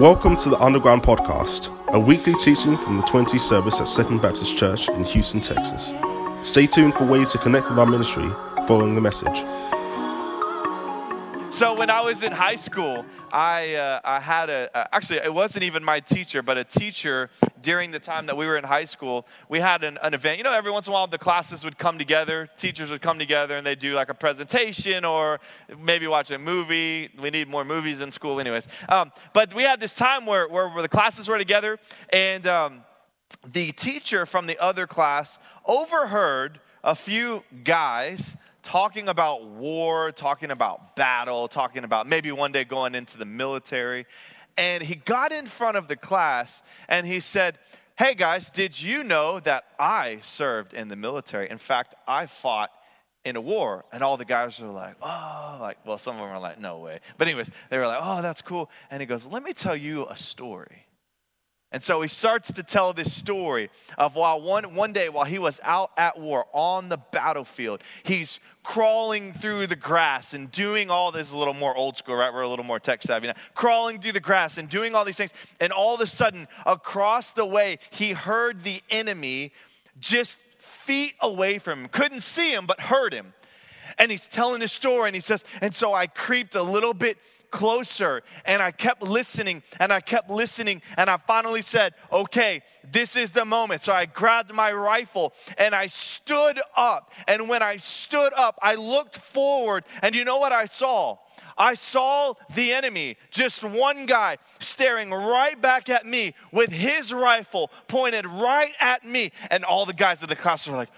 Welcome to the Underground Podcast, a weekly teaching from the 20 service at Second Baptist Church in Houston, Texas. Stay tuned for ways to connect with our ministry following the message. So when I was in high school, I, uh, I had a, uh, actually, it wasn't even my teacher, but a teacher during the time that we were in high school, we had an, an event. You know, every once in a while the classes would come together, teachers would come together and they'd do like a presentation or maybe watch a movie. We need more movies in school, anyways. Um, but we had this time where, where, where the classes were together and um, the teacher from the other class overheard a few guys talking about war, talking about battle, talking about maybe one day going into the military. And he got in front of the class and he said, Hey guys, did you know that I served in the military? In fact, I fought in a war. And all the guys were like, Oh, like, well, some of them were like, No way. But, anyways, they were like, Oh, that's cool. And he goes, Let me tell you a story. And so he starts to tell this story of while one, one day while he was out at war on the battlefield, he's crawling through the grass and doing all this a little more old school, right? We're a little more tech savvy now. Crawling through the grass and doing all these things. And all of a sudden, across the way, he heard the enemy just feet away from him. Couldn't see him, but heard him. And he's telling his story and he says, and so I creeped a little bit closer and I kept listening and I kept listening and I finally said, okay, this is the moment. So I grabbed my rifle and I stood up. And when I stood up, I looked forward and you know what I saw? I saw the enemy, just one guy staring right back at me with his rifle pointed right at me. And all the guys in the class were like,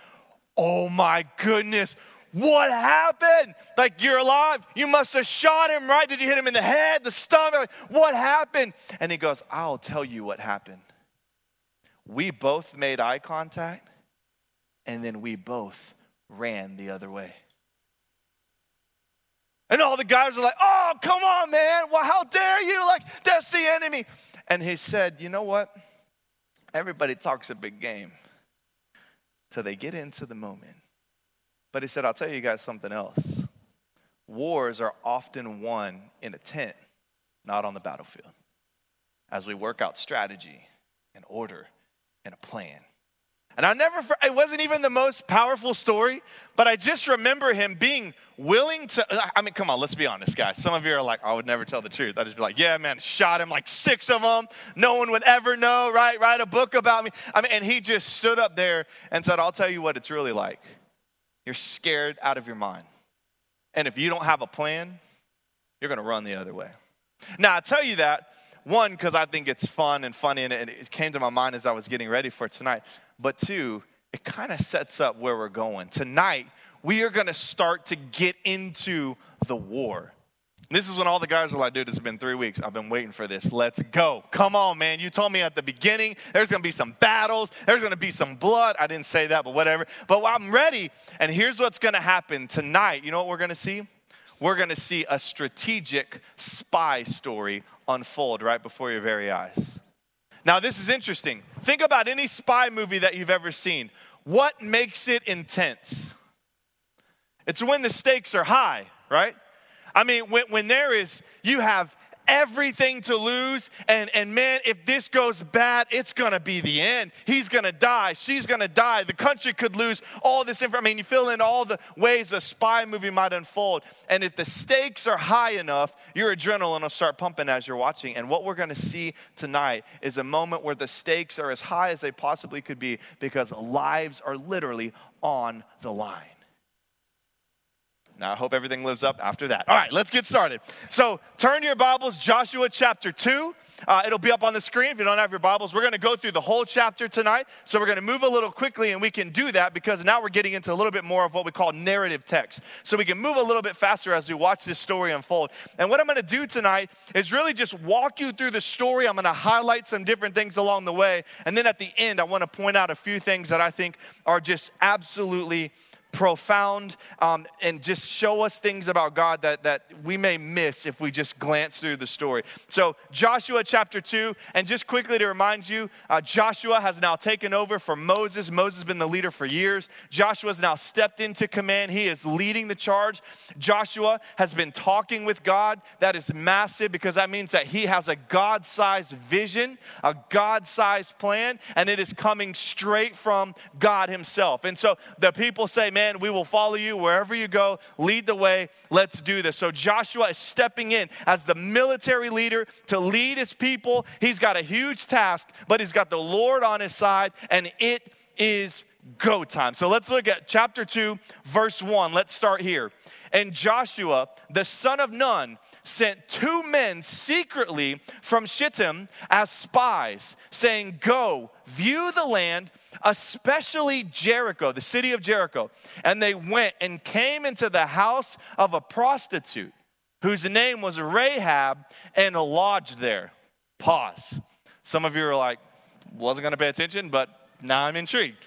oh my goodness, what happened? Like, you're alive. You must have shot him, right? Did you hit him in the head, the stomach? What happened? And he goes, I'll tell you what happened. We both made eye contact, and then we both ran the other way. And all the guys are like, oh, come on, man. Well, how dare you? Like, that's the enemy. And he said, you know what? Everybody talks a big game till they get into the moment. But he said, I'll tell you guys something else. Wars are often won in a tent, not on the battlefield, as we work out strategy and order and a plan. And I never, it wasn't even the most powerful story, but I just remember him being willing to. I mean, come on, let's be honest, guys. Some of you are like, I would never tell the truth. I'd just be like, yeah, man, shot him like six of them. No one would ever know, right? Write a book about me. I mean, and he just stood up there and said, I'll tell you what it's really like. You're scared out of your mind. And if you don't have a plan, you're going to run the other way. Now, I tell you that, one, because I think it's fun and funny, and it came to my mind as I was getting ready for tonight. But two, it kind of sets up where we're going. Tonight, we are going to start to get into the war. This is when all the guys are like, dude, it's been three weeks. I've been waiting for this. Let's go. Come on, man. You told me at the beginning there's going to be some battles, there's going to be some blood. I didn't say that, but whatever. But I'm ready. And here's what's going to happen tonight. You know what we're going to see? We're going to see a strategic spy story unfold right before your very eyes. Now, this is interesting. Think about any spy movie that you've ever seen. What makes it intense? It's when the stakes are high, right? I mean, when, when there is, you have everything to lose. And, and man, if this goes bad, it's gonna be the end. He's gonna die. She's gonna die. The country could lose all this information. I mean, you fill in all the ways a spy movie might unfold. And if the stakes are high enough, your adrenaline will start pumping as you're watching. And what we're gonna see tonight is a moment where the stakes are as high as they possibly could be because lives are literally on the line. Now, I hope everything lives up after that. All right, let's get started. So, turn your Bibles, Joshua chapter 2. Uh, it'll be up on the screen if you don't have your Bibles. We're going to go through the whole chapter tonight. So, we're going to move a little quickly, and we can do that because now we're getting into a little bit more of what we call narrative text. So, we can move a little bit faster as we watch this story unfold. And what I'm going to do tonight is really just walk you through the story. I'm going to highlight some different things along the way. And then at the end, I want to point out a few things that I think are just absolutely profound um, and just show us things about God that, that we may miss if we just glance through the story. So, Joshua chapter 2, and just quickly to remind you, uh, Joshua has now taken over for Moses. Moses has been the leader for years. Joshua has now stepped into command. He is leading the charge. Joshua has been talking with God. That is massive because that means that he has a God sized vision, a God sized plan, and it is coming straight from God Himself. And so the people say, Man, we will follow you wherever you go. Lead the way. Let's do this. So Joshua is stepping in as the military leader to lead his people. He's got a huge task, but he's got the Lord on his side, and it is go time. So let's look at chapter 2, verse 1. Let's start here. And Joshua, the son of Nun, sent two men secretly from Shittim as spies, saying, Go, view the land, especially Jericho, the city of Jericho. And they went and came into the house of a prostitute whose name was Rahab and lodged there. Pause. Some of you are like, wasn't going to pay attention, but now I'm intrigued.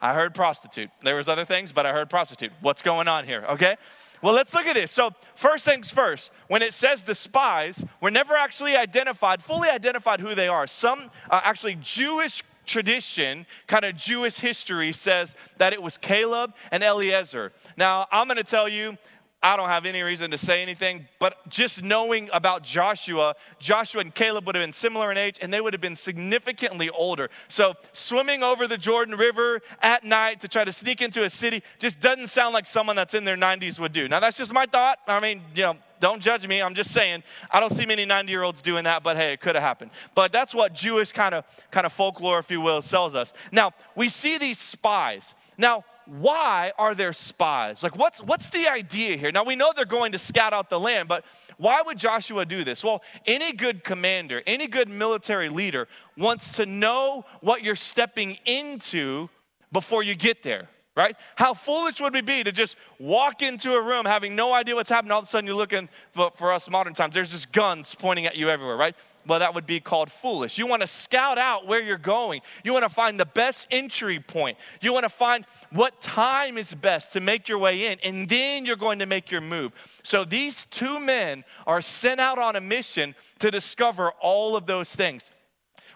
I heard prostitute. There was other things, but I heard prostitute. What's going on here? Okay? Well, let's look at this. So, first things first, when it says the spies, we're never actually identified, fully identified who they are. Some uh, actually Jewish tradition, kind of Jewish history says that it was Caleb and Eliezer. Now, I'm going to tell you, I don't have any reason to say anything, but just knowing about Joshua, Joshua and Caleb would have been similar in age and they would have been significantly older. So, swimming over the Jordan River at night to try to sneak into a city just doesn't sound like someone that's in their 90s would do. Now, that's just my thought. I mean, you know, don't judge me. I'm just saying. I don't see many 90 year olds doing that, but hey, it could have happened. But that's what Jewish kind of kind of folklore, if you will, sells us. Now we see these spies. Now why are there spies? Like, what's, what's the idea here? Now, we know they're going to scout out the land, but why would Joshua do this? Well, any good commander, any good military leader wants to know what you're stepping into before you get there, right? How foolish would we be to just walk into a room having no idea what's happening? All of a sudden, you're looking for, for us modern times, there's just guns pointing at you everywhere, right? Well, that would be called foolish. You want to scout out where you're going. You want to find the best entry point. You want to find what time is best to make your way in, and then you're going to make your move. So these two men are sent out on a mission to discover all of those things.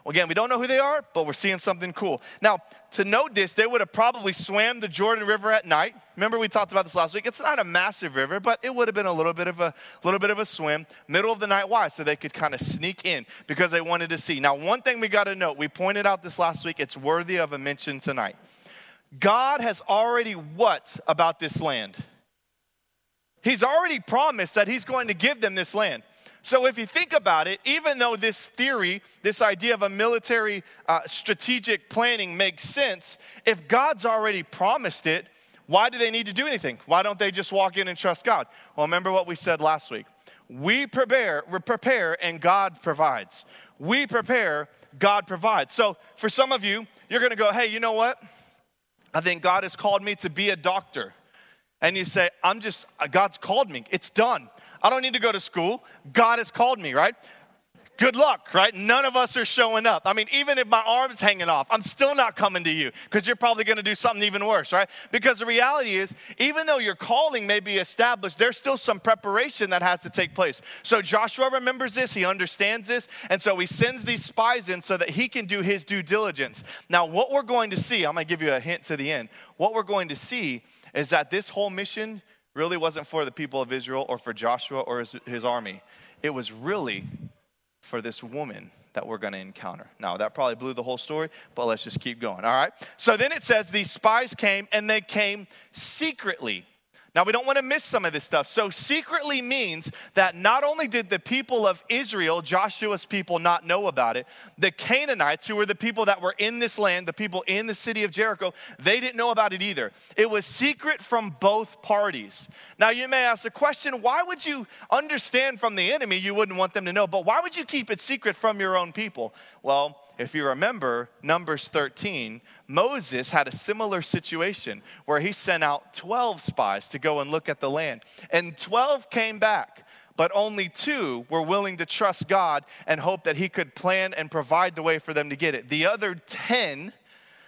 Again, we don't know who they are, but we're seeing something cool. Now, to note this, they would have probably swam the Jordan River at night. Remember we talked about this last week. It's not a massive river, but it would have been a little bit of a little bit of a swim, middle of the night. Why? So they could kind of sneak in because they wanted to see. Now, one thing we got to note, we pointed out this last week, it's worthy of a mention tonight. God has already what about this land? He's already promised that he's going to give them this land. So, if you think about it, even though this theory, this idea of a military uh, strategic planning makes sense, if God's already promised it, why do they need to do anything? Why don't they just walk in and trust God? Well, remember what we said last week. We prepare, we prepare, and God provides. We prepare, God provides. So, for some of you, you're gonna go, hey, you know what? I think God has called me to be a doctor. And you say, I'm just, God's called me. It's done. I don't need to go to school. God has called me, right? Good luck, right? None of us are showing up. I mean, even if my arm's hanging off, I'm still not coming to you because you're probably going to do something even worse, right? Because the reality is, even though your calling may be established, there's still some preparation that has to take place. So Joshua remembers this, he understands this, and so he sends these spies in so that he can do his due diligence. Now, what we're going to see, I'm going to give you a hint to the end. What we're going to see is that this whole mission really wasn't for the people of Israel or for Joshua or his, his army. It was really for this woman that we're going to encounter. Now, that probably blew the whole story, but let's just keep going, all right? So then it says these spies came and they came secretly. Now, we don't want to miss some of this stuff. So, secretly means that not only did the people of Israel, Joshua's people, not know about it, the Canaanites, who were the people that were in this land, the people in the city of Jericho, they didn't know about it either. It was secret from both parties. Now, you may ask the question why would you understand from the enemy you wouldn't want them to know, but why would you keep it secret from your own people? Well, if you remember Numbers 13, Moses had a similar situation where he sent out 12 spies to go and look at the land. And 12 came back, but only two were willing to trust God and hope that he could plan and provide the way for them to get it. The other 10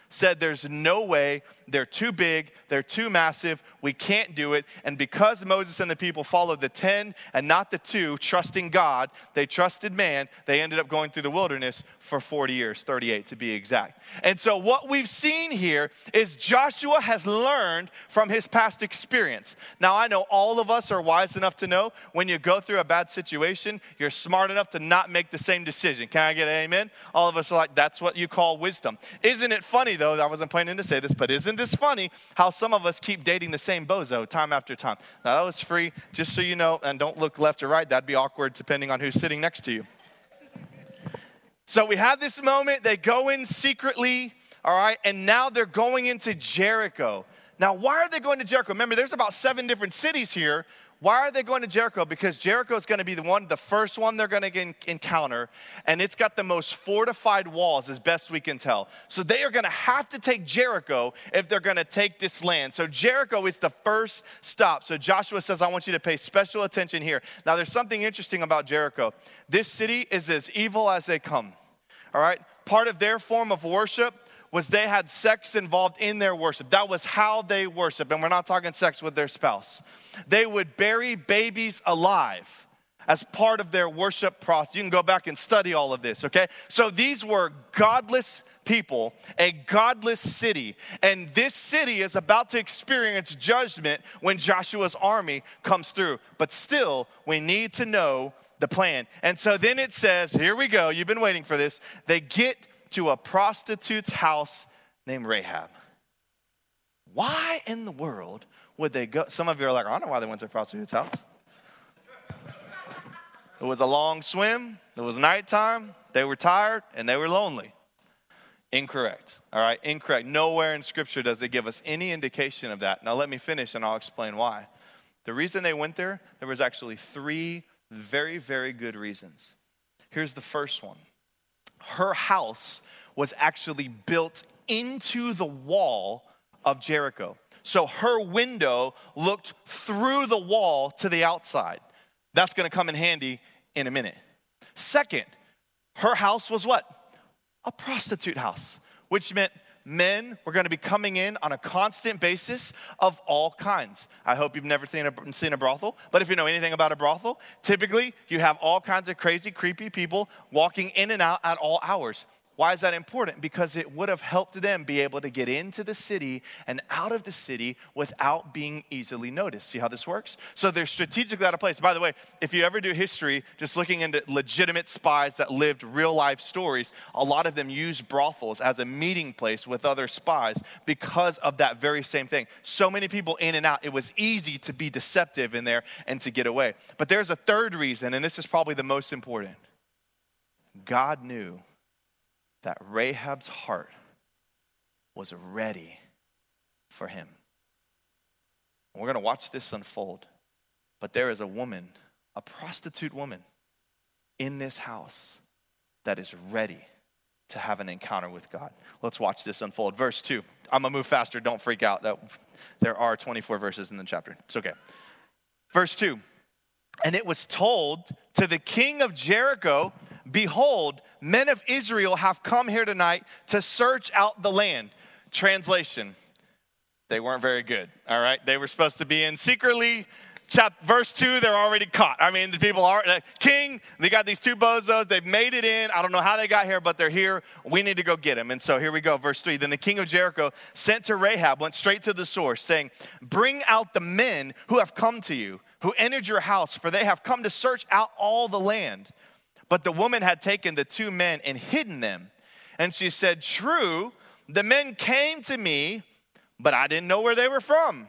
said, There's no way they're too big, they're too massive, we can't do it. And because Moses and the people followed the 10 and not the two, trusting God, they trusted man, they ended up going through the wilderness for 40 years, 38 to be exact. And so, what we've seen here is Joshua has learned from his past experience. Now, I know all of us are wise enough to know when you go through a bad situation, you're smart enough to not make the same decision. Can I get an amen? All of us are like, that's what you call wisdom. Isn't it funny, though? I wasn't planning to say this, but isn't this funny how some of us keep dating the same bozo time after time? Now, that was free, just so you know, and don't look left or right. That'd be awkward depending on who's sitting next to you. So we have this moment, they go in secretly, all right, and now they're going into Jericho. Now, why are they going to Jericho? Remember, there's about seven different cities here. Why are they going to Jericho? Because Jericho is going to be the one, the first one they're going to encounter, and it's got the most fortified walls, as best we can tell. So they are going to have to take Jericho if they're going to take this land. So Jericho is the first stop. So Joshua says, "I want you to pay special attention here." Now, there's something interesting about Jericho. This city is as evil as they come. All right, part of their form of worship was they had sex involved in their worship. That was how they worship. And we're not talking sex with their spouse. They would bury babies alive as part of their worship process. You can go back and study all of this, okay? So these were godless people, a godless city. And this city is about to experience judgment when Joshua's army comes through. But still, we need to know the plan. And so then it says, here we go, you've been waiting for this. They get to a prostitute's house named Rahab. Why in the world would they go? Some of you are like, I don't know why they went to a prostitute's house. it was a long swim, it was nighttime, they were tired, and they were lonely. Incorrect. All right, incorrect. Nowhere in Scripture does it give us any indication of that. Now, let me finish and I'll explain why. The reason they went there, there was actually three very, very good reasons. Here's the first one her house was actually built into the wall of Jericho. So her window looked through the wall to the outside. That's gonna come in handy in a minute. Second, her house was what? A prostitute house, which meant men were going to be coming in on a constant basis of all kinds. I hope you've never seen a, seen a brothel, but if you know anything about a brothel, typically you have all kinds of crazy, creepy people walking in and out at all hours. Why is that important? Because it would have helped them be able to get into the city and out of the city without being easily noticed. See how this works? So they're strategically out of place. By the way, if you ever do history, just looking into legitimate spies that lived real life stories, a lot of them used brothels as a meeting place with other spies because of that very same thing. So many people in and out, it was easy to be deceptive in there and to get away. But there's a third reason, and this is probably the most important God knew that Rahab's heart was ready for him. we're going to watch this unfold. But there is a woman, a prostitute woman, in this house that is ready to have an encounter with God. Let's watch this unfold. Verse 2. I'm going to move faster. Don't freak out. That there are 24 verses in the chapter. It's okay. Verse 2. And it was told to the king of Jericho Behold, men of Israel have come here tonight to search out the land. Translation, they weren't very good, all right? They were supposed to be in secretly. Chap, verse 2, they're already caught. I mean, the people are, uh, king, they got these two bozos, they've made it in. I don't know how they got here, but they're here. We need to go get them. And so here we go, verse 3. Then the king of Jericho sent to Rahab, went straight to the source, saying, Bring out the men who have come to you, who entered your house, for they have come to search out all the land. But the woman had taken the two men and hidden them. And she said, True, the men came to me, but I didn't know where they were from.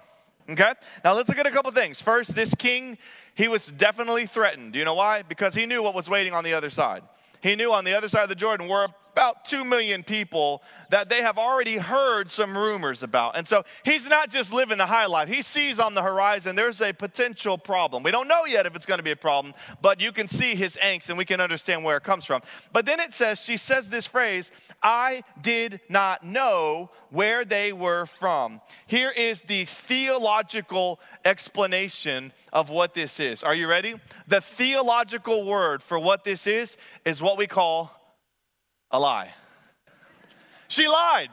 Okay? Now let's look at a couple things. First, this king, he was definitely threatened. Do you know why? Because he knew what was waiting on the other side. He knew on the other side of the Jordan were about 2 million people that they have already heard some rumors about. And so he's not just living the high life. He sees on the horizon there's a potential problem. We don't know yet if it's going to be a problem, but you can see his angst and we can understand where it comes from. But then it says, she says this phrase, I did not know where they were from. Here is the theological explanation of what this is. Are you ready? The theological word for what this is is what we call a lie. She lied.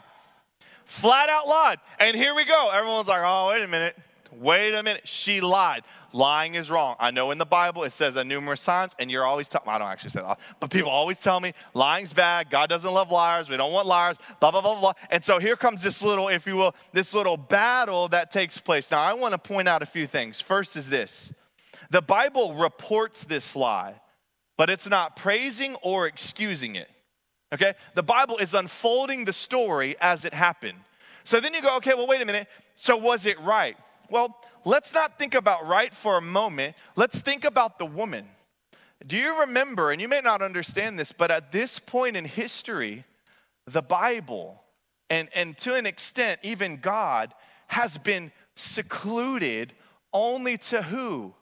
flat out lied. And here we go. Everyone's like, oh, wait a minute. Wait a minute. She lied. Lying is wrong. I know in the Bible it says that numerous times, and you're always telling I don't actually say that, but people always tell me lying's bad. God doesn't love liars. We don't want liars, blah, blah, blah, blah. And so here comes this little, if you will, this little battle that takes place. Now, I want to point out a few things. First is this the Bible reports this lie, but it's not praising or excusing it. Okay? The Bible is unfolding the story as it happened. So then you go, okay, well, wait a minute. So was it right? Well, let's not think about right for a moment. Let's think about the woman. Do you remember, and you may not understand this, but at this point in history, the Bible, and, and to an extent, even God, has been secluded only to who?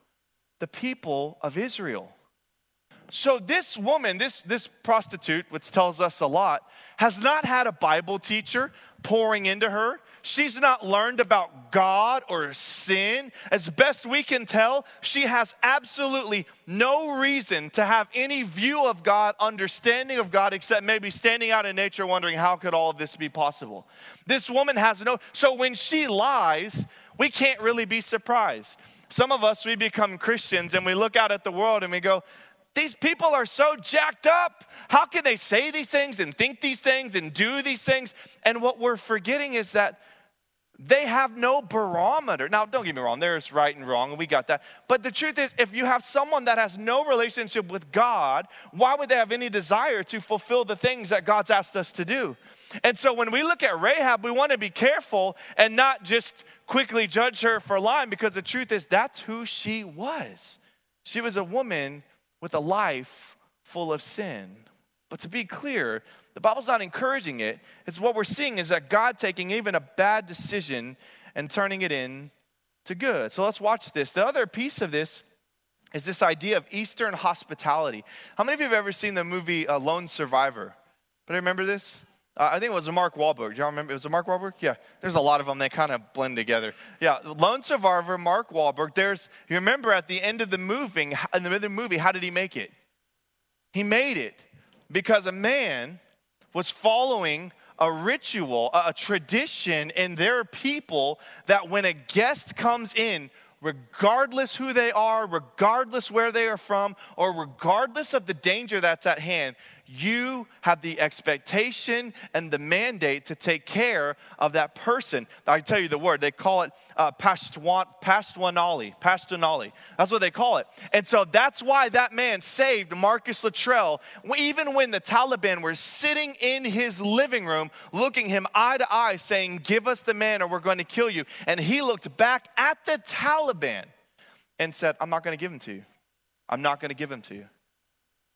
The people of Israel. So this woman, this, this prostitute, which tells us a lot, has not had a Bible teacher pouring into her. She's not learned about God or sin. As best we can tell, she has absolutely no reason to have any view of God, understanding of God, except maybe standing out in nature wondering how could all of this be possible. This woman has no, so when she lies, we can't really be surprised. Some of us, we become Christians and we look out at the world and we go, these people are so jacked up. How can they say these things and think these things and do these things? And what we're forgetting is that they have no barometer. Now, don't get me wrong, there's right and wrong, and we got that. But the truth is, if you have someone that has no relationship with God, why would they have any desire to fulfill the things that God's asked us to do? And so when we look at Rahab, we want to be careful and not just quickly judge her for lying because the truth is, that's who she was. She was a woman with a life full of sin. But to be clear, the Bible's not encouraging it. It's what we're seeing is that God taking even a bad decision and turning it in to good. So let's watch this. The other piece of this is this idea of Eastern hospitality. How many of you have ever seen the movie uh, Lone Survivor? But I remember this? Uh, I think it was a Mark Wahlberg. Do y'all remember? It was a Mark Wahlberg? Yeah. There's a lot of them. They kind of blend together. Yeah. Lone Survivor, Mark Wahlberg. There's, you remember at the end of the movie, in the end of the movie, how did he make it? He made it because a man was following a ritual, a, tradition in their people that when a guest comes in, regardless who they are, regardless where they are from, or regardless of the danger that's at hand, you have the expectation and the mandate to take care of that person. I tell you the word, they call it uh, Pashtunwali, Pashtunwali. That's what they call it. And so that's why that man saved Marcus Luttrell, even when the Taliban were sitting in his living room, looking him eye to eye, saying, Give us the man or we're going to kill you. And he looked back at the Taliban and said, I'm not going to give him to you. I'm not going to give him to you.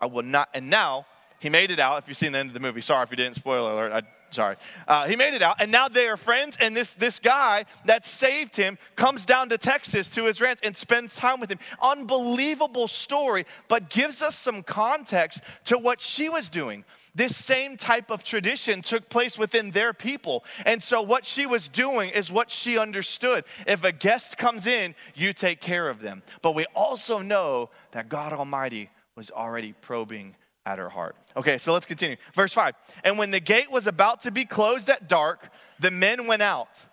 I will not. And now he made it out. If you've seen the end of the movie, sorry if you didn't. Spoiler alert. I, sorry. Uh, he made it out, and now they are friends. And this this guy that saved him comes down to Texas to his ranch and spends time with him. Unbelievable story, but gives us some context to what she was doing. This same type of tradition took place within their people. And so, what she was doing is what she understood. If a guest comes in, you take care of them. But we also know that God Almighty was already probing at her heart. Okay, so let's continue. Verse 5. And when the gate was about to be closed at dark, the men went out.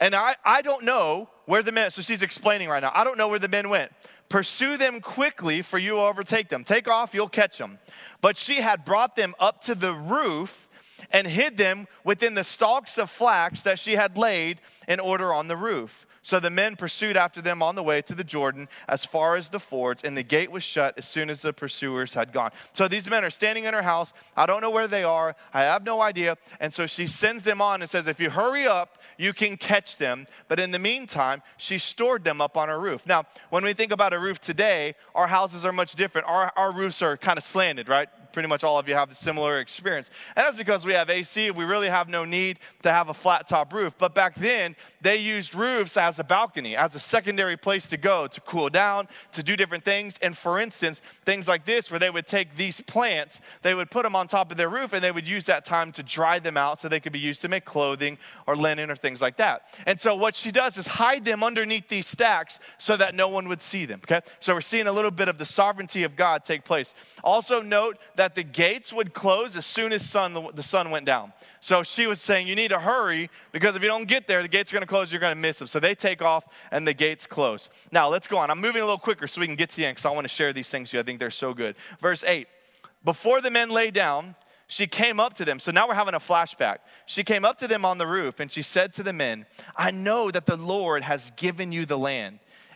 And I, I don't know where the men, so she's explaining right now. I don't know where the men went. Pursue them quickly, for you will overtake them. Take off, you'll catch them. But she had brought them up to the roof and hid them within the stalks of flax that she had laid in order on the roof. So the men pursued after them on the way to the Jordan as far as the fords, and the gate was shut as soon as the pursuers had gone. So these men are standing in her house. I don't know where they are. I have no idea. And so she sends them on and says, If you hurry up, you can catch them. But in the meantime, she stored them up on her roof. Now, when we think about a roof today, our houses are much different. Our, our roofs are kind of slanted, right? Pretty much all of you have a similar experience. And that's because we have AC. We really have no need to have a flat top roof. But back then, they used roofs as a balcony, as a secondary place to go to cool down, to do different things. And for instance, things like this, where they would take these plants, they would put them on top of their roof, and they would use that time to dry them out so they could be used to make clothing or linen or things like that. And so what she does is hide them underneath these stacks so that no one would see them. Okay? So we're seeing a little bit of the sovereignty of God take place. Also, note that that the gates would close as soon as sun, the sun went down. So she was saying, You need to hurry because if you don't get there, the gates are going to close, you're going to miss them. So they take off and the gates close. Now let's go on. I'm moving a little quicker so we can get to the end because I want to share these things with you. I think they're so good. Verse 8 Before the men lay down, she came up to them. So now we're having a flashback. She came up to them on the roof and she said to the men, I know that the Lord has given you the land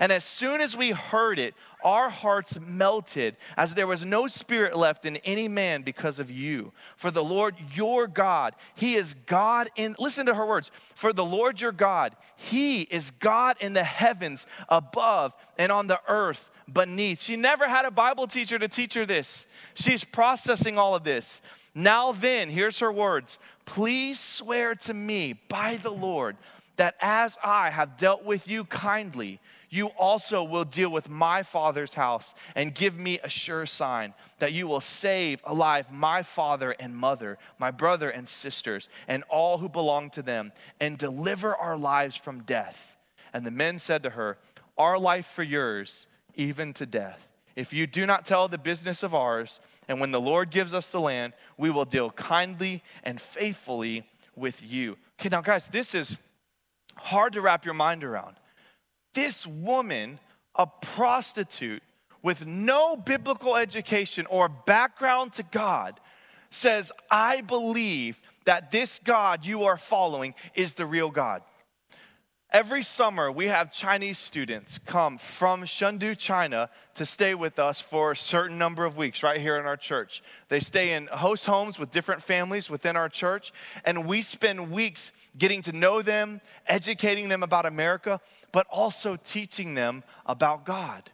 And as soon as we heard it, our hearts melted, as there was no spirit left in any man because of you. For the Lord your God, He is God in, listen to her words, for the Lord your God, He is God in the heavens above and on the earth beneath. She never had a Bible teacher to teach her this. She's processing all of this. Now then, here's her words Please swear to me by the Lord that as I have dealt with you kindly, you also will deal with my father's house and give me a sure sign that you will save alive my father and mother, my brother and sisters, and all who belong to them, and deliver our lives from death. And the men said to her, Our life for yours, even to death. If you do not tell the business of ours, and when the Lord gives us the land, we will deal kindly and faithfully with you. Okay, now, guys, this is hard to wrap your mind around. This woman, a prostitute with no biblical education or background to God, says, I believe that this God you are following is the real God. Every summer, we have Chinese students come from Chengdu, China, to stay with us for a certain number of weeks right here in our church. They stay in host homes with different families within our church, and we spend weeks getting to know them, educating them about America, but also teaching them about God.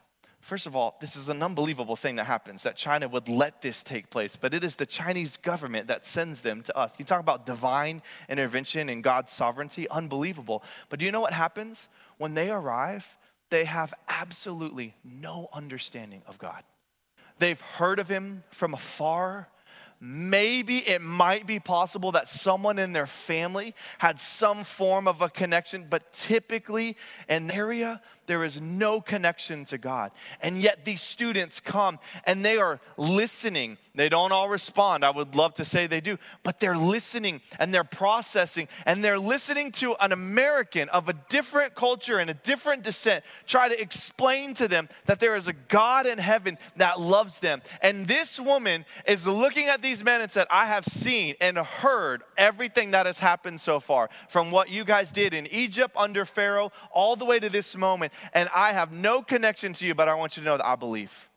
First of all, this is an unbelievable thing that happens that China would let this take place, but it is the Chinese government that sends them to us. You talk about divine intervention and God's sovereignty, unbelievable. But do you know what happens? When they arrive, they have absolutely no understanding of God. They've heard of Him from afar, maybe it might be possible that someone in their family had some form of a connection, but typically in the area, there is no connection to God. And yet these students come and they are listening. They don't all respond. I would love to say they do, but they're listening and they're processing and they're listening to an American of a different culture and a different descent try to explain to them that there is a God in heaven that loves them. And this woman is looking at these men and said, I have seen and heard everything that has happened so far from what you guys did in Egypt under Pharaoh all the way to this moment and I have no connection to you, but I want you to know that I believe.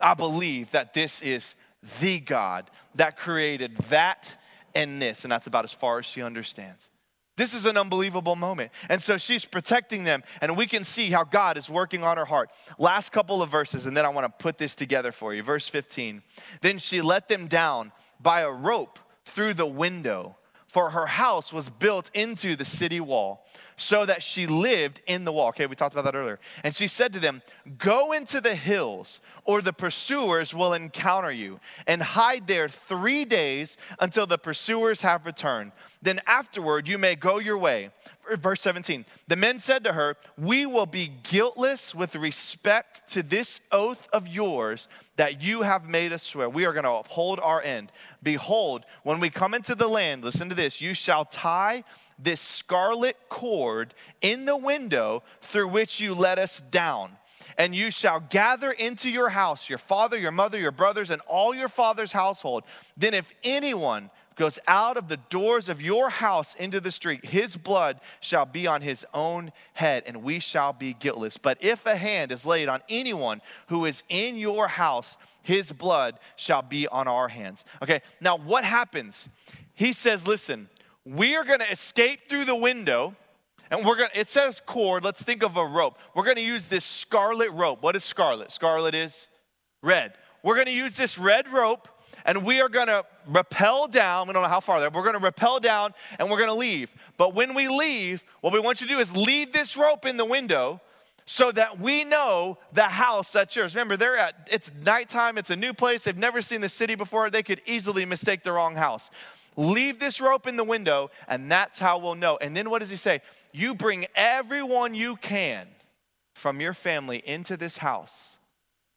I believe that this is the God that created that and this, and that's about as far as she understands. This is an unbelievable moment. And so she's protecting them, and we can see how God is working on her heart. Last couple of verses, and then I want to put this together for you. Verse 15. Then she let them down by a rope through the window, for her house was built into the city wall so that she lived in the wall. Okay, we talked about that earlier. And she said to them, Go into the hills, or the pursuers will encounter you, and hide there three days until the pursuers have returned. Then afterward, you may go your way. Verse 17 The men said to her, We will be guiltless with respect to this oath of yours that you have made us swear. We are going to uphold our end. Behold, when we come into the land, listen to this, you shall tie this scarlet cord in the window through which you let us down. And you shall gather into your house your father, your mother, your brothers, and all your father's household. Then, if anyone goes out of the doors of your house into the street, his blood shall be on his own head, and we shall be guiltless. But if a hand is laid on anyone who is in your house, his blood shall be on our hands. Okay, now what happens? He says, Listen, we are to escape through the window and we're to it says cord let's think of a rope we're to use this scarlet rope what is scarlet scarlet is red we're to use this red rope and we are to rappel down. We don't know how far there. We're to rappel down and we're to leave. But when we leave, what we want you to do is leave this rope in the window so that we know the house that's yours. Remember, they're at it's nighttime, it's a new place, they've never seen the city before, they could easily mistake the wrong house. Leave this rope in the window, and that's how we'll know. And then what does he say? You bring everyone you can from your family into this house,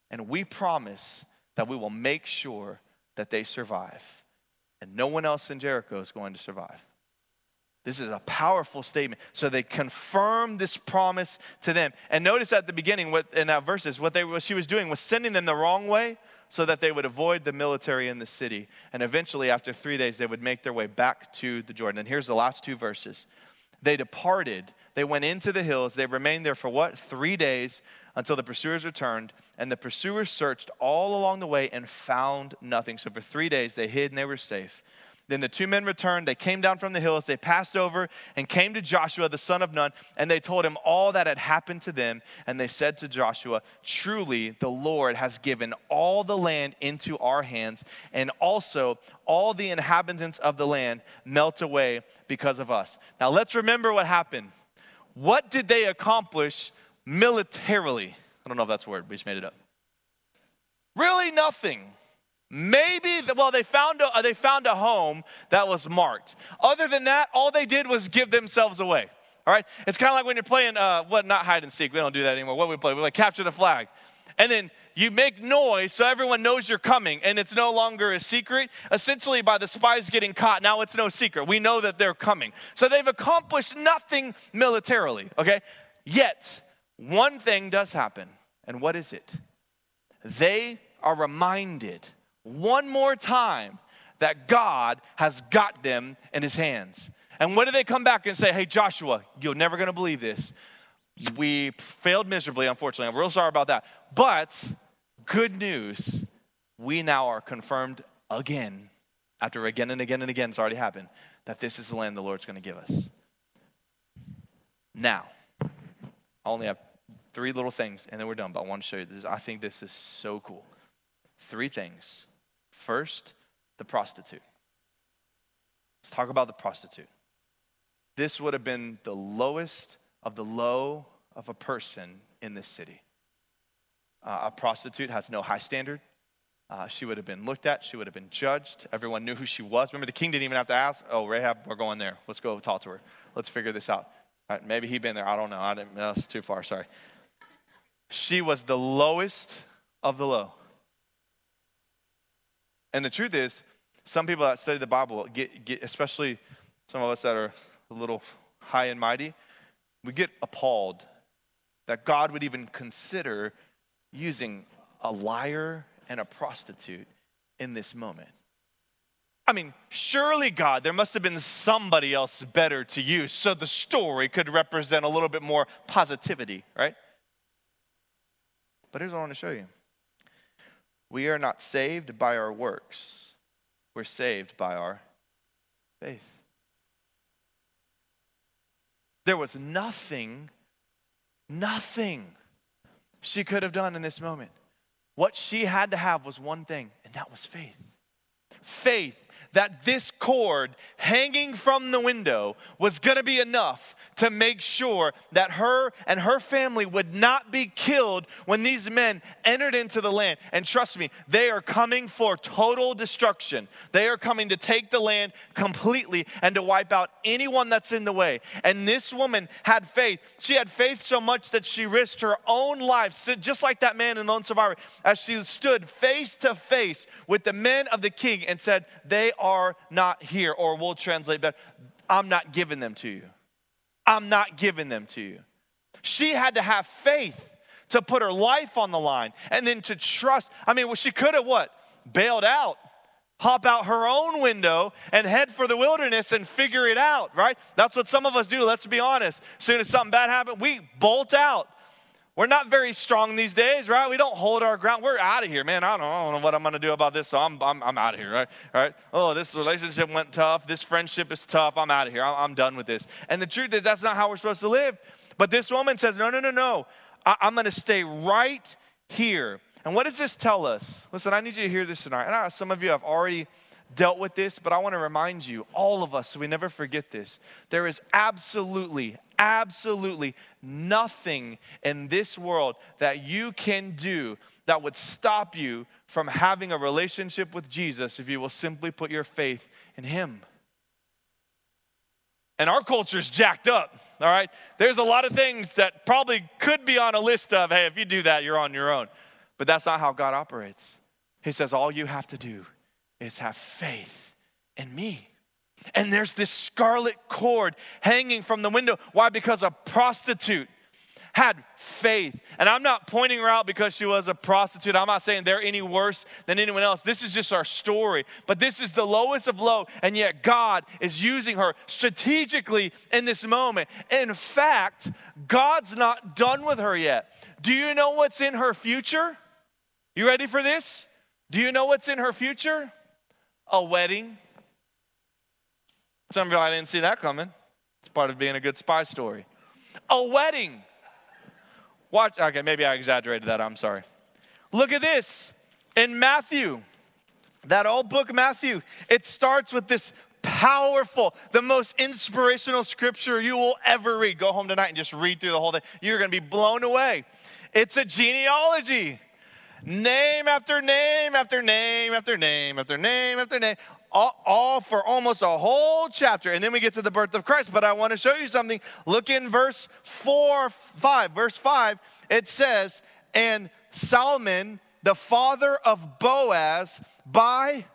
and we promise that we will make sure that they survive. And no one else in Jericho is going to survive. This is a powerful statement. So they confirm this promise to them. And notice at the beginning, what in that verses, what, they, what she was doing was sending them the wrong way so that they would avoid the military in the city. And eventually, after three days, they would make their way back to the Jordan. And here's the last two verses. They departed, they went into the hills, they remained there for what? Three days until the pursuers returned. And the pursuers searched all along the way and found nothing. So for three days, they hid and they were safe. Then the two men returned. They came down from the hills. They passed over and came to Joshua, the son of Nun, and they told him all that had happened to them. And they said to Joshua, Truly, the Lord has given all the land into our hands, and also all the inhabitants of the land melt away because of us. Now let's remember what happened. What did they accomplish militarily? I don't know if that's a word, we just made it up. Really, nothing. Maybe, well, they found, a, they found a home that was marked. Other than that, all they did was give themselves away. All right? It's kind of like when you're playing, uh, what, not hide and seek. We don't do that anymore. What we play? We like capture the flag. And then you make noise so everyone knows you're coming and it's no longer a secret. Essentially, by the spies getting caught, now it's no secret. We know that they're coming. So they've accomplished nothing militarily, okay? Yet, one thing does happen. And what is it? They are reminded one more time that God has got them in his hands. And when do they come back and say, Hey, Joshua, you're never gonna believe this. We failed miserably, unfortunately. I'm real sorry about that. But good news, we now are confirmed again, after again and again and again, it's already happened, that this is the land the Lord's gonna give us. Now, I only have three little things and then we're done, but I want to show you this. I think this is so cool. Three things First, the prostitute. Let's talk about the prostitute. This would have been the lowest of the low of a person in this city. Uh, a prostitute has no high standard. Uh, she would have been looked at. She would have been judged. Everyone knew who she was. Remember, the king didn't even have to ask, Oh, Rahab, we're going there. Let's go talk to her. Let's figure this out. maybe he'd been there. I don't know. I didn't, that's too far. Sorry. She was the lowest of the low. And the truth is, some people that study the Bible get, get especially some of us that are a little high and mighty, we get appalled that God would even consider using a liar and a prostitute in this moment. I mean, surely, God, there must have been somebody else better to use so the story could represent a little bit more positivity, right? But here's what I want to show you we are not saved by our works, we're saved by our faith. There was nothing, nothing she could have done in this moment. What she had to have was one thing, and that was faith. Faith that this cord hanging from the window was going to be enough to make sure that her and her family would not be killed when these men entered into the land. And trust me, they are coming for total destruction. They are coming to take the land completely and to wipe out anyone that's in the way. And this woman had faith. She had faith so much that she risked her own life, just like that man in Lone Survivor, as she stood face to face with the men of the king and said, They are are not here. Or we'll translate better I'm not giving them to you. I'm not giving them to you. She had to have faith to put her life on the line and then to trust. I mean, well, she could have what? Bailed out, hop out her own window and head for the wilderness and figure it out, right? That's what some of us do. Let's be honest. As soon as something bad happens, we bolt out. We're not very strong these days, right? We don't hold our ground. We're out of here, man. I don't, I don't know what I'm going to do about this, so I'm, I'm, I'm out of here, right? right? Oh, this relationship went tough. This friendship is tough. I'm out of here. I'm, I'm done with this. And the truth is, that's not how we're supposed to live. But this woman says, no, no, no, no. I, I'm going to stay right here. And what does this tell us? Listen, I need you to hear this tonight. And some of you have already dealt with this, but I want to remind you, all of us, so we never forget this. There is absolutely, absolutely nothing in this world that you can do that would stop you from having a relationship with Jesus if you will simply put your faith in Him. And our culture's jacked up, all right? There's a lot of things that probably could be on a list of, hey, if you do that, you're on your own. But that's not how God operates. He says, all you have to do is have faith in me. And there's this scarlet cord hanging from the window. Why? Because a prostitute had faith. And I'm not pointing her out because she was a prostitute. I'm not saying they're any worse than anyone else. This is just our story. But this is the lowest of low, and yet God is using her strategically in this moment. In fact, God's not done with her yet. Do you know what's in her future? You ready for this? Do you know what's in her future? A wedding. Some of I didn't see that coming. It's part of being a good spy story. A wedding. Watch, okay, maybe I exaggerated that. I'm sorry. Look at this. In Matthew, that old book, Matthew, it starts with this powerful, the most inspirational scripture you will ever read. Go home tonight and just read through the whole thing. You're going to be blown away. It's a genealogy. Name after name after name after name after name after name all, all, for almost a whole chapter. And then we get to the birth of Christ. But I want to show you something. Look in verse 4, 5. Verse 5, it says, And Solomon, the father of Boaz, by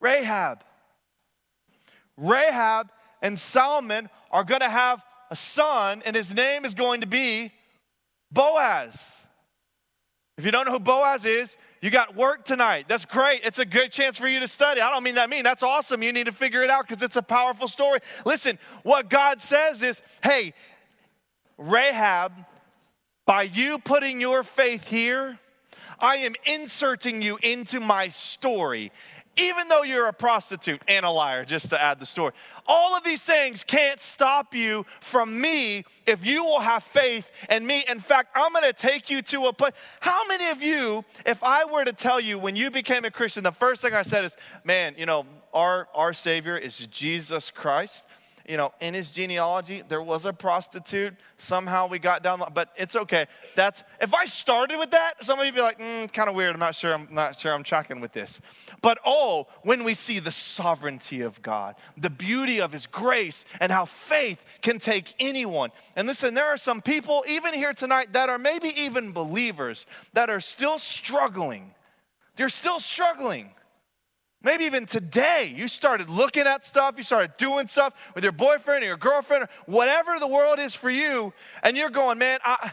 Rahab. Rahab and Solomon are going to have a son, and his name is going to be Boaz. If you don't know who Boaz is, you got work tonight. That's great. It's a good chance for you to study. I don't mean that mean. That's awesome. You need to figure it out because it's a powerful story. Listen, what God says is, hey, Rahab, by you putting your faith here, I am inserting you into my story even though you're a prostitute and a liar, just to add the story. All of these things can't stop you from me if you will have faith in me. In fact, I'm gonna take you to a place. How many of you, if I were to tell you when you became a Christian, the first thing I said is, man, you know, our, our Savior is Jesus Christ you know, in his genealogy, there was a prostitute. Somehow we got down, but it's okay. That's if I started with that, some of you be like, mm, kind of weird. I'm not sure. I'm not sure. I'm tracking with this. But oh, when we see the sovereignty of God, the beauty of His grace, and how faith can take anyone. And listen, there are some people even here tonight that are maybe even believers that are still struggling. They're still struggling. Maybe even today, you started looking at stuff, you started doing stuff with your boyfriend or your girlfriend, or whatever the world is for you, and you're going, man, I,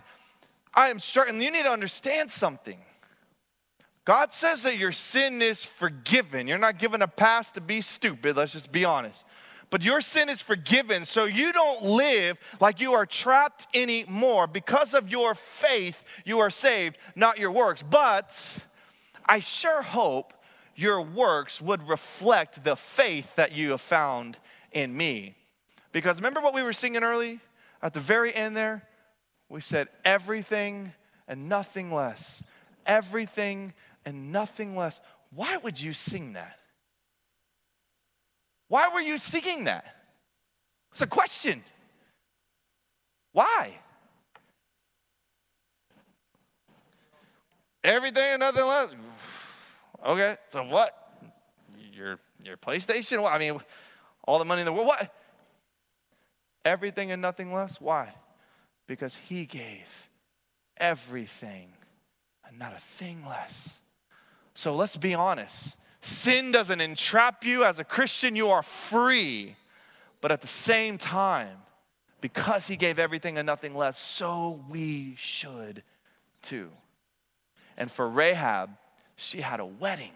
I am struggling. You need to understand something. God says that your sin is forgiven. You're not given a pass to be stupid, let's just be honest. But your sin is forgiven, so you don't live like you are trapped anymore. Because of your faith, you are saved, not your works. But I sure hope your works would reflect the faith that you have found in me. Because remember what we were singing early at the very end there? We said, everything and nothing less. Everything and nothing less. Why would you sing that? Why were you singing that? It's a question. Why? Everything and nothing less. Okay, so what? Your your PlayStation? What? I mean, all the money in the world. What? Everything and nothing less. Why? Because He gave everything and not a thing less. So let's be honest. Sin doesn't entrap you. As a Christian, you are free. But at the same time, because He gave everything and nothing less, so we should too. And for Rahab, she had a wedding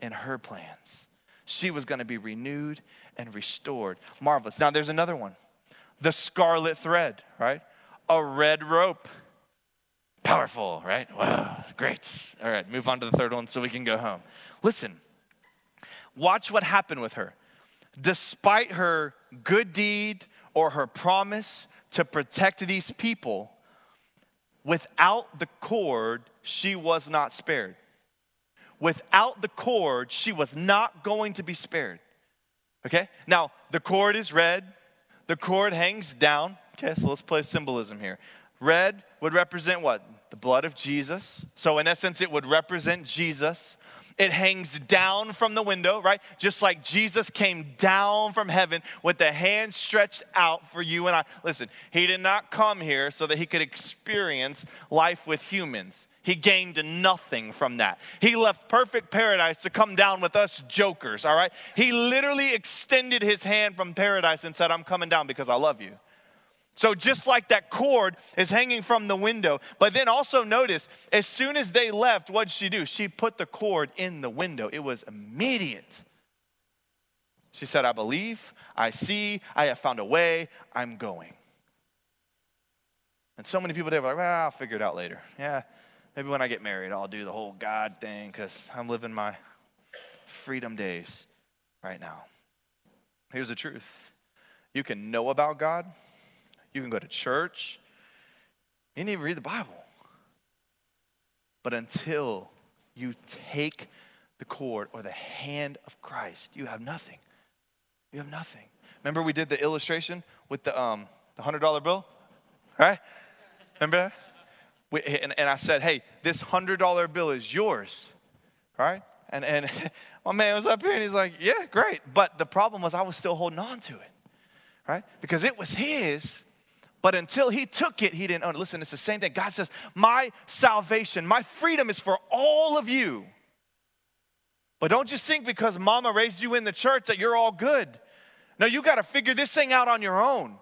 in her plans. She was going to be renewed and restored. Marvelous. Now, there's another one the scarlet thread, right? A red rope. Powerful, right? Wow, great. All right, move on to the third one so we can go home. Listen, watch what happened with her. Despite her good deed or her promise to protect these people, without the cord, she was not spared. Without the cord, she was not going to be spared. Okay? Now, the cord is red, the cord hangs down. Okay, so let's play symbolism here. Red would represent what? The blood of Jesus. So, in essence, it would represent Jesus. It hangs down from the window, right? Just like Jesus came down from heaven with the hand stretched out for you and I. Listen, he did not come here so that he could experience life with humans. He gained nothing from that. He left perfect paradise to come down with us jokers, all right? He literally extended his hand from paradise and said, I'm coming down because I love you. So, just like that cord is hanging from the window, but then also notice, as soon as they left, what did she do? She put the cord in the window. It was immediate. She said, I believe, I see, I have found a way, I'm going. And so many people today were like, well, I'll figure it out later. Yeah, maybe when I get married, I'll do the whole God thing because I'm living my freedom days right now. Here's the truth you can know about God you can go to church. You didn't even read the Bible. But until you take the cord or the hand of Christ, you have nothing. You have nothing. Remember we did the illustration with the um the hundred dollar bill, right? Remember that? And, and I said, hey, this hundred dollar bill is yours, right? And and my man was up here and he's like, yeah, great. But the problem was I was still holding on to it, right? Because it was his, but until he took it, he didn't own it. Listen, it's the same thing. God says, My salvation, my freedom is for all of you. But don't just think because mama raised you in the church that you're all good. No, you got to figure this thing out on your own.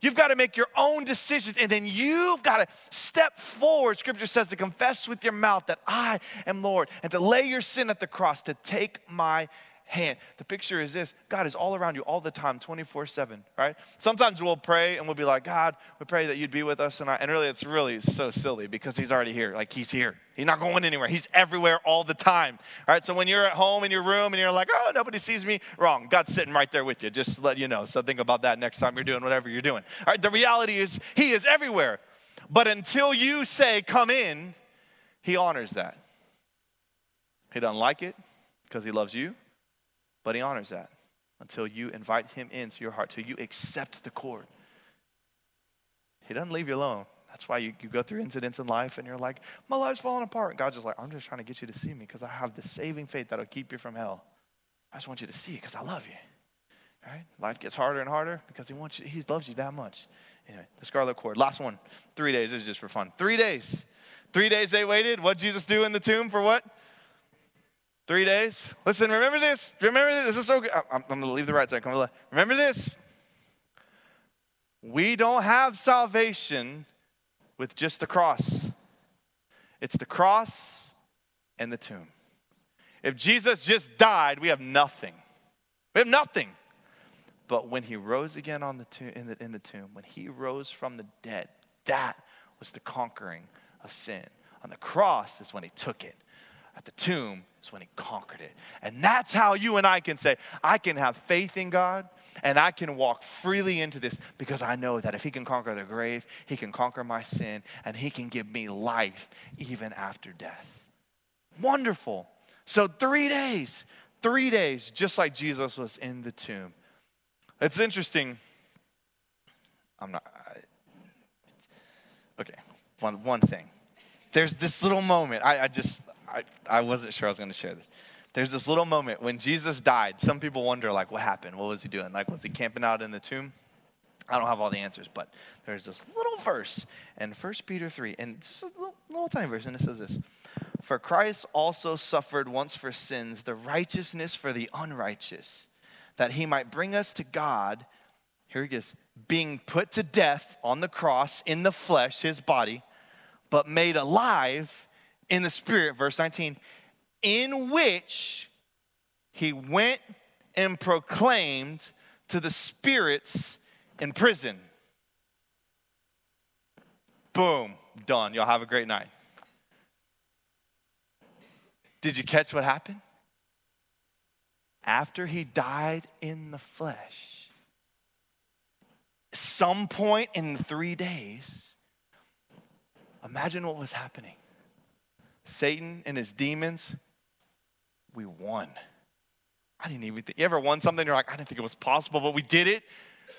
You've got to make your own decisions, and then you've got to step forward. Scripture says to confess with your mouth that I am Lord, and to lay your sin at the cross, to take my hand. The picture is this God is all around you all the time, 24 7, right? Sometimes we'll pray and we'll be like, God, we pray that you'd be with us tonight. And really, it's really so silly because He's already here. Like, He's here. He's not going anywhere. He's everywhere all the time, right? So when you're at home in your room and you're like, oh, nobody sees me, wrong. God's sitting right there with you, just to let you know. So think about that next time you're doing whatever you're doing. All right, the reality is, He is everywhere. But until you say, come in, He honors that. He doesn't like it because He loves you but he honors that until you invite him into your heart, till you accept the cord. He doesn't leave you alone. That's why you, you go through incidents in life and you're like, my life's falling apart. God's just like, I'm just trying to get you to see me because I have the saving faith that'll keep you from hell. I just want you to see it because I love you. All right? Life gets harder and harder because he wants you, he loves you that much. Anyway, the scarlet cord. Last one. Three days. This is just for fun. Three days. Three days they waited. What Jesus do in the tomb for what? Three days. Listen, remember this. Remember this. This is so good. I'm, I'm going to leave the right side. Come on. Remember this. We don't have salvation with just the cross. It's the cross and the tomb. If Jesus just died, we have nothing. We have nothing. But when he rose again on the tomb, in, the, in the tomb, when he rose from the dead, that was the conquering of sin. On the cross is when he took it at the tomb is when he conquered it. And that's how you and I can say, I can have faith in God and I can walk freely into this because I know that if he can conquer the grave, he can conquer my sin and he can give me life even after death. Wonderful. So, three days, three days, just like Jesus was in the tomb. It's interesting. I'm not. I, okay, one, one thing. There's this little moment. I, I just, I, I wasn't sure I was going to share this. There's this little moment when Jesus died. Some people wonder, like, what happened? What was he doing? Like, was he camping out in the tomb? I don't have all the answers, but there's this little verse in 1 Peter 3, and just a little, little tiny verse, and it says this For Christ also suffered once for sins, the righteousness for the unrighteous, that he might bring us to God. Here he goes, being put to death on the cross in the flesh, his body, but made alive in the Spirit, verse 19, in which he went and proclaimed to the spirits in prison. Boom, done. Y'all have a great night. Did you catch what happened? After he died in the flesh, some point in three days, Imagine what was happening. Satan and his demons, we won. I didn't even think. You ever won something? You're like, I didn't think it was possible, but we did it.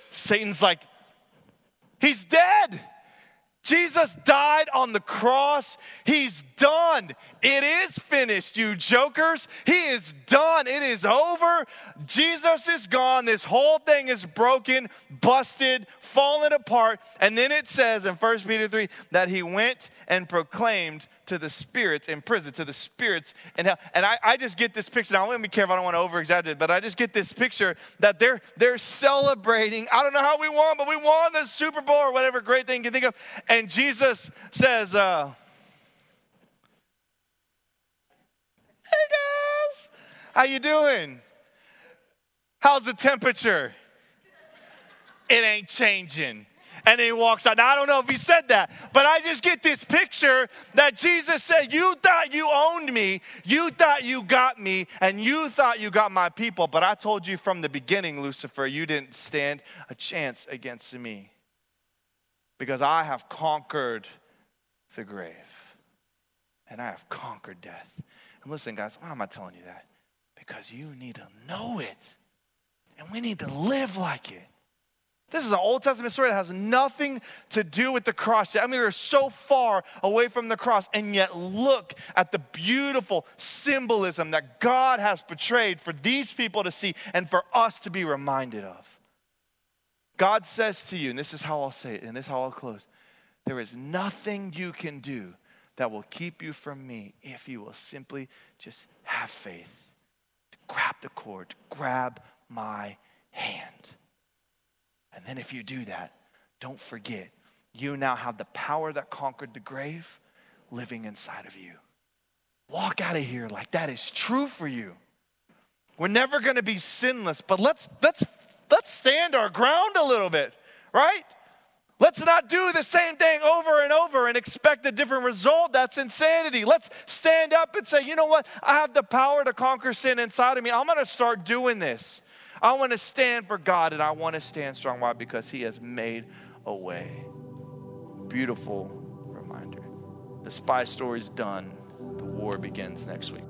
Satan's like, he's dead. Jesus died on the cross. He's done. It is finished, you jokers. He is done. It is over. Jesus is gone. This whole thing is broken, busted, fallen apart. And then it says in 1 Peter 3 that he went and proclaimed to the spirits in prison, to the spirits in hell. And I, I just get this picture. Now, I want to be careful. I don't want to over exaggerate, it, but I just get this picture that they're, they're celebrating. I don't know how we won, but we won the Super Bowl or whatever great thing you can think of. And Jesus says, uh, Hey guys, how you doing? How's the temperature? It ain't changing and he walks out. Now, I don't know if he said that, but I just get this picture that Jesus said, You thought you owned me, you thought you got me, and you thought you got my people, but I told you from the beginning, Lucifer, you didn't stand a chance against me because I have conquered the grave and I have conquered death. And listen, guys, why am I telling you that? Because you need to know it and we need to live like it. This is an Old Testament story that has nothing to do with the cross. I mean, we're so far away from the cross, and yet look at the beautiful symbolism that God has portrayed for these people to see and for us to be reminded of. God says to you, and this is how I'll say it, and this is how I'll close there is nothing you can do that will keep you from me if you will simply just have faith. Grab the cord, grab my hand. And then if you do that, don't forget, you now have the power that conquered the grave living inside of you. Walk out of here like that is true for you. We're never going to be sinless, but let's let's let's stand our ground a little bit, right? Let's not do the same thing over and over and expect a different result. That's insanity. Let's stand up and say, you know what? I have the power to conquer sin inside of me. I'm going to start doing this. I want to stand for God and I want to stand strong. Why? Because He has made a way. Beautiful reminder. The spy story's done. The war begins next week.